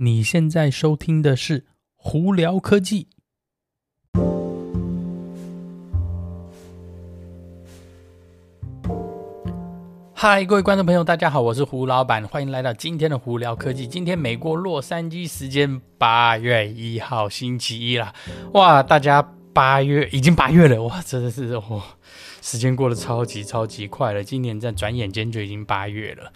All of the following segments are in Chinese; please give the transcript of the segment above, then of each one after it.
你现在收听的是《胡聊科技》。嗨，各位观众朋友，大家好，我是胡老板，欢迎来到今天的《胡聊科技》。今天美国洛杉矶时间八月一号星期一啦，哇，大家八月已经八月了，哇，真的是哇，时间过得超级超级快了，今年在转眼间就已经八月了。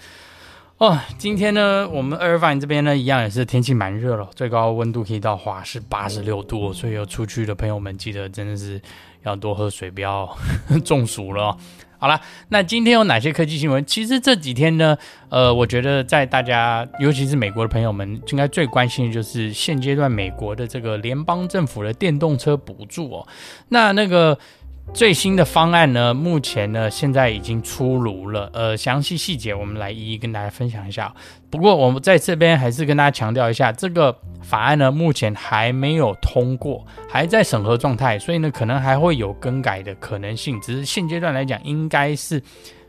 哦，今天呢，我们阿尔法这边呢，一样也是天气蛮热了，最高温度可以到华氏八十六度，所以有出去的朋友们记得真的是要多喝水，不要 中暑了。好了，那今天有哪些科技新闻？其实这几天呢，呃，我觉得在大家，尤其是美国的朋友们，应该最关心的就是现阶段美国的这个联邦政府的电动车补助哦。那那个。最新的方案呢，目前呢现在已经出炉了。呃，详细细节我们来一一跟大家分享一下。不过我们在这边还是跟大家强调一下，这个法案呢目前还没有通过，还在审核状态，所以呢可能还会有更改的可能性。只是现阶段来讲，应该是。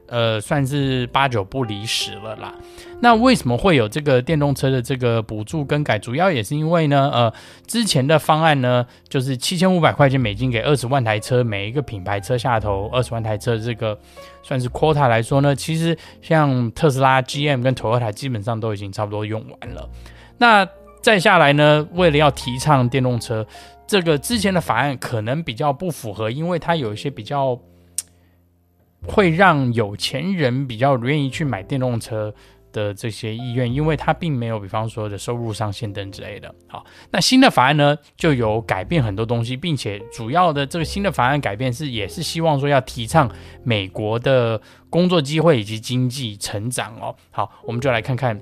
呃，算是八九不离十了啦。那为什么会有这个电动车的这个补助更改？主要也是因为呢，呃，之前的方案呢，就是七千五百块钱美金给二十万台车，每一个品牌车下头二十万台车，这个算是 quota 来说呢，其实像特斯拉、GM 跟 Toyota 基本上都已经差不多用完了。那再下来呢，为了要提倡电动车，这个之前的法案可能比较不符合，因为它有一些比较。会让有钱人比较愿意去买电动车的这些意愿，因为它并没有，比方说的收入上限等之类的。好，那新的法案呢，就有改变很多东西，并且主要的这个新的法案改变是，也是希望说要提倡美国的工作机会以及经济成长哦。好，我们就来看看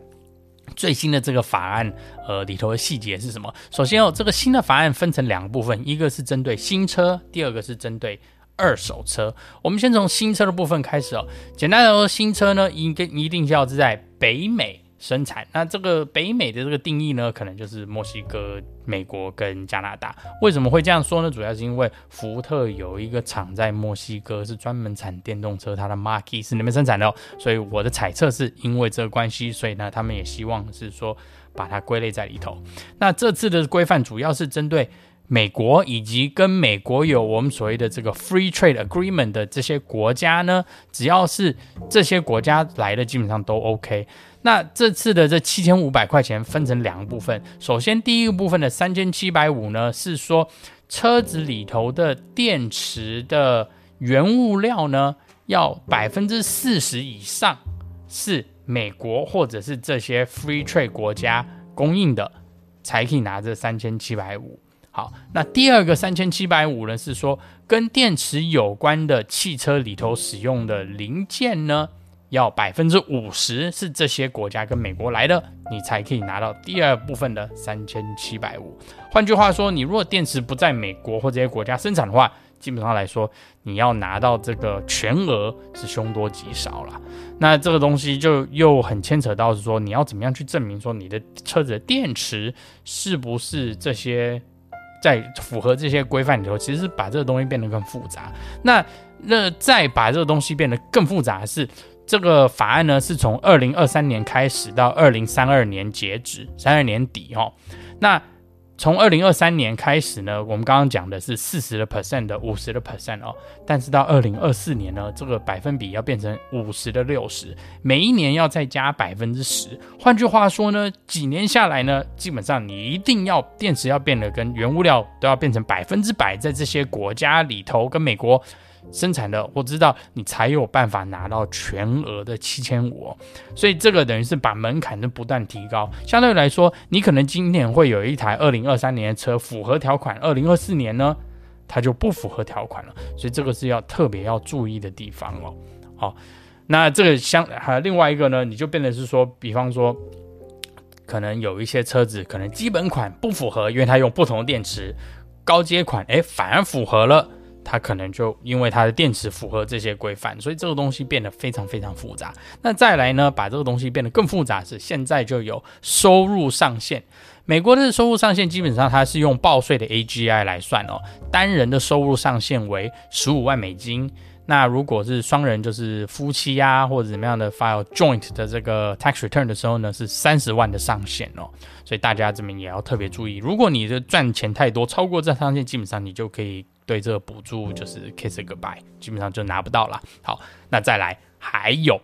最新的这个法案，呃，里头的细节是什么。首先哦，这个新的法案分成两部分，一个是针对新车，第二个是针对。二手车，我们先从新车的部分开始哦。简单来说，新车呢，应该一定是要是在北美生产。那这个北美的这个定义呢，可能就是墨西哥、美国跟加拿大。为什么会这样说呢？主要是因为福特有一个厂在墨西哥，是专门产电动车，它的 m a r k e 是那边生产的哦。所以我的猜测是因为这个关系，所以呢，他们也希望是说把它归类在里头。那这次的规范主要是针对。美国以及跟美国有我们所谓的这个 Free Trade Agreement 的这些国家呢，只要是这些国家来的，基本上都 OK。那这次的这七千五百块钱分成两个部分，首先第一个部分的三千七百五呢，是说车子里头的电池的原物料呢，要百分之四十以上是美国或者是这些 Free Trade 国家供应的，才可以拿这三千七百五。好，那第二个三千七百五呢，是说跟电池有关的汽车里头使用的零件呢，要百分之五十是这些国家跟美国来的，你才可以拿到第二部分的三千七百五。换句话说，你如果电池不在美国或这些国家生产的话，基本上来说，你要拿到这个全额是凶多吉少了。那这个东西就又很牵扯到是说，你要怎么样去证明说你的车子的电池是不是这些？在符合这些规范里头，其实是把这个东西变得更复杂。那那再把这个东西变得更复杂是，这个法案呢是从二零二三年开始到二零三二年截止，三二年底哦。那从二零二三年开始呢，我们刚刚讲的是四十的 percent 的五十的 percent 哦，但是到二零二四年呢，这个百分比要变成五十的六十，每一年要再加百分之十。换句话说呢，几年下来呢，基本上你一定要电池要变得跟原物料都要变成百分之百，在这些国家里头跟美国。生产的，我知道你才有办法拿到全额的七千五，所以这个等于是把门槛的不断提高。相对来说，你可能今年会有一台二零二三年的车符合条款，二零二四年呢，它就不符合条款了。所以这个是要特别要注意的地方哦。好，那这个相还有另外一个呢，你就变得是说，比方说，可能有一些车子可能基本款不符合，因为它用不同的电池，高阶款诶反而符合了。它可能就因为它的电池符合这些规范，所以这个东西变得非常非常复杂。那再来呢，把这个东西变得更复杂是现在就有收入上限。美国的收入上限基本上它是用报税的 AGI 来算哦，单人的收入上限为十五万美金。那如果是双人，就是夫妻啊或者怎么样的 file joint 的这个 tax return 的时候呢，是三十万的上限哦。所以大家这边也要特别注意，如果你的赚钱太多，超过这上限，基本上你就可以对这个补助就是 kiss goodbye，基本上就拿不到了。好，那再来还有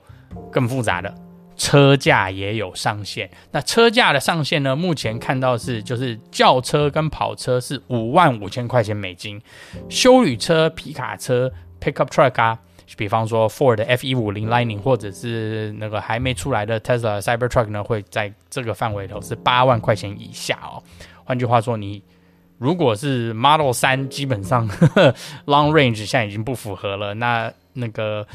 更复杂的，车价也有上限。那车价的上限呢，目前看到是就是轿车跟跑车是五万五千块钱美金，休旅车、皮卡车 pickup truck 啊。比方说 Ford F-150 Lightning，或者是那个还没出来的 Tesla Cybertruck 呢，会在这个范围头是八万块钱以下哦。换句话说，你如果是 Model 3，基本上 Long Range 现在已经不符合了。那那个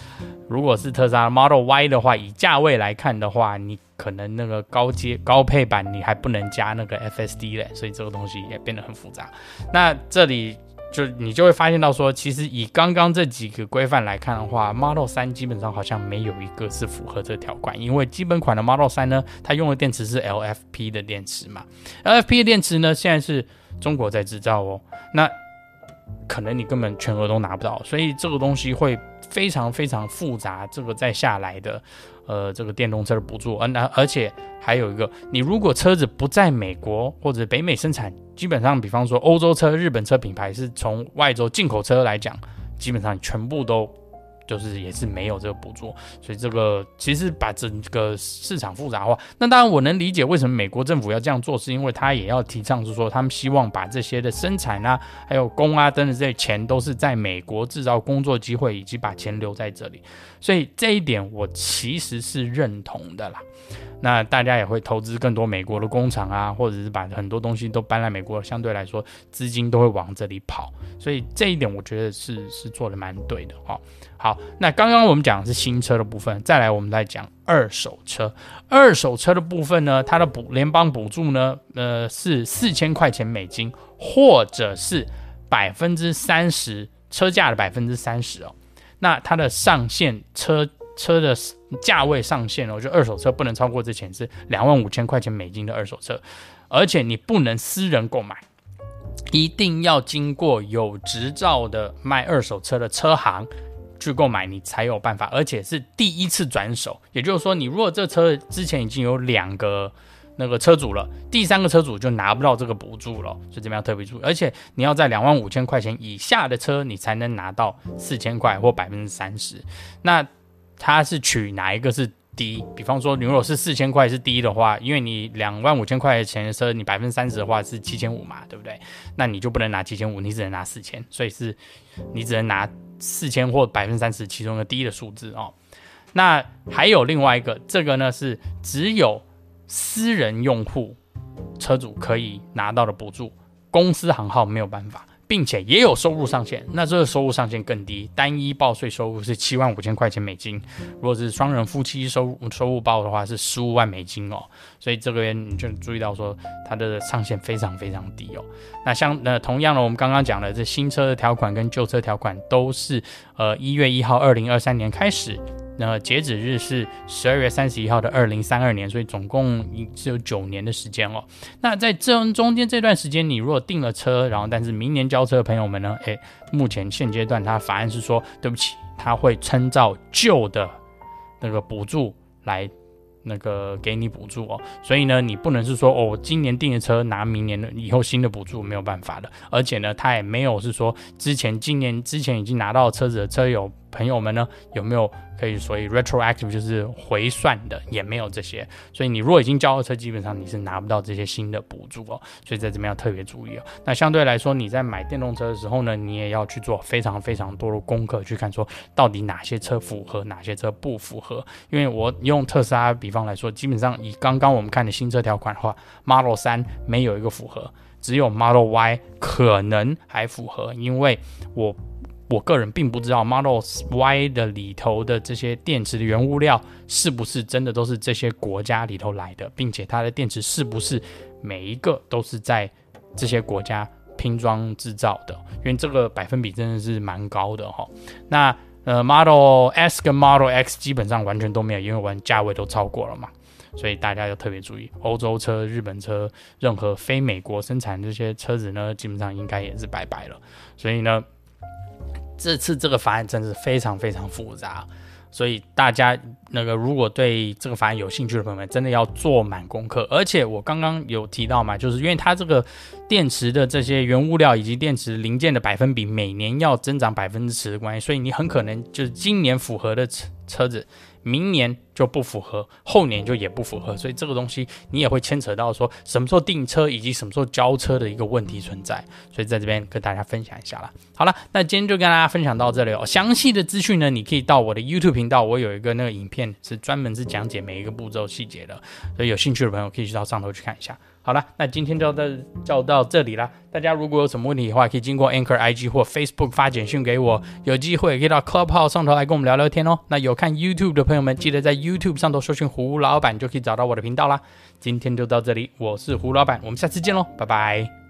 如果是特斯拉 Model Y 的话，以价位来看的话，你可能那个高阶高配版你还不能加那个 FSD 嘞，所以这个东西也变得很复杂。那这里。就你就会发现到说，其实以刚刚这几个规范来看的话，Model 3基本上好像没有一个是符合这条款，因为基本款的 Model 3呢，它用的电池是 LFP 的电池嘛，LFP 的电池呢，现在是中国在制造哦，那可能你根本全额都拿不到，所以这个东西会非常非常复杂，这个再下来的。呃，这个电动车的补助，而、呃、而且还有一个，你如果车子不在美国或者北美生产，基本上，比方说欧洲车、日本车品牌是从外州进口车来讲，基本上全部都。就是也是没有这个补助，所以这个其实把整个市场复杂化。那当然我能理解为什么美国政府要这样做，是因为他也要提倡，是说他们希望把这些的生产啊，还有工啊等等这些钱都是在美国制造工作机会，以及把钱留在这里。所以这一点我其实是认同的啦。那大家也会投资更多美国的工厂啊，或者是把很多东西都搬来美国，相对来说资金都会往这里跑。所以这一点我觉得是是做的蛮对的哈。好，那刚刚我们讲的是新车的部分，再来我们来讲二手车。二手车的部分呢，它的补联邦补助呢，呃是四千块钱美金，或者是百分之三十车价的百分之三十哦。那它的上限车车的价位上限哦，就二手车不能超过之前是两万五千块钱美金的二手车，而且你不能私人购买，一定要经过有执照的卖二手车的车行。去购买你才有办法，而且是第一次转手，也就是说，你如果这车之前已经有两个那个车主了，第三个车主就拿不到这个补助了，所以这边要特别注意。而且你要在两万五千块钱以下的车，你才能拿到四千块或百分之三十。那它是取哪一个是低？比方说，你如果是四千块是低的话，因为你两万五千块钱的车，你百分之三十的话是七千五嘛，对不对？那你就不能拿七千五，你只能拿四千，所以是你只能拿。四千或百分之三十，其中一个低的数字哦。那还有另外一个，这个呢是只有私人用户车主可以拿到的补助，公司行号没有办法。并且也有收入上限，那这个收入上限更低，单一报税收入是七万五千块钱美金，如果是双人夫妻收入收入报的话是十五万美金哦，所以这个你就注意到说它的上限非常非常低哦。那像那同样的，我们刚刚讲的这新车的条款跟旧车条款都是呃一月一号二零二三年开始。那截止日是十二月三十一号的二零三二年，所以总共只有九年的时间哦。那在这中间这段时间，你如果订了车，然后但是明年交车的朋友们呢？诶，目前现阶段他法案是说，对不起，他会参照旧的那个补助来那个给你补助哦。所以呢，你不能是说哦，今年订的车拿明年的以后新的补助没有办法的。而且呢，他也没有是说之前今年之前已经拿到车子的车友。朋友们呢，有没有可以所以 retroactive 就是回算的，也没有这些，所以你如果已经交了车，基本上你是拿不到这些新的补助哦，所以在这边要特别注意哦。那相对来说，你在买电动车的时候呢，你也要去做非常非常多的功课，去看说到底哪些车符合，哪些车不符合。因为我用特斯拉比方来说，基本上以刚刚我们看的新车条款的话，Model 3没有一个符合，只有 Model Y 可能还符合，因为我。我个人并不知道 Model Y 的里头的这些电池的原物料是不是真的都是这些国家里头来的，并且它的电池是不是每一个都是在这些国家拼装制造的，因为这个百分比真的是蛮高的哈。那呃 Model S 跟 Model X 基本上完全都没有，因为完价位都超过了嘛，所以大家要特别注意，欧洲车、日本车，任何非美国生产这些车子呢，基本上应该也是拜拜了。所以呢。这次这个法案真的是非常非常复杂。所以大家那个如果对这个法案有兴趣的朋友们，真的要做满功课。而且我刚刚有提到嘛，就是因为它这个电池的这些原物料以及电池零件的百分比每年要增长百分之十的关系，所以你很可能就是今年符合的车子。明年就不符合，后年就也不符合，所以这个东西你也会牵扯到说什么时候订车以及什么时候交车的一个问题存在，所以在这边跟大家分享一下啦。好了，那今天就跟大家分享到这里哦。详细的资讯呢，你可以到我的 YouTube 频道，我有一个那个影片是专门是讲解每一个步骤细节的，所以有兴趣的朋友可以去到上头去看一下。好了，那今天就到就到这里了。大家如果有什么问题的话，可以经过 Anchor IG 或 Facebook 发简讯给我。有机会可以到 Clubhouse 上头来跟我们聊聊天哦。那有看 YouTube 的朋友们，记得在 YouTube 上头搜寻胡老板，就可以找到我的频道啦。今天就到这里，我是胡老板，我们下次见喽，拜拜。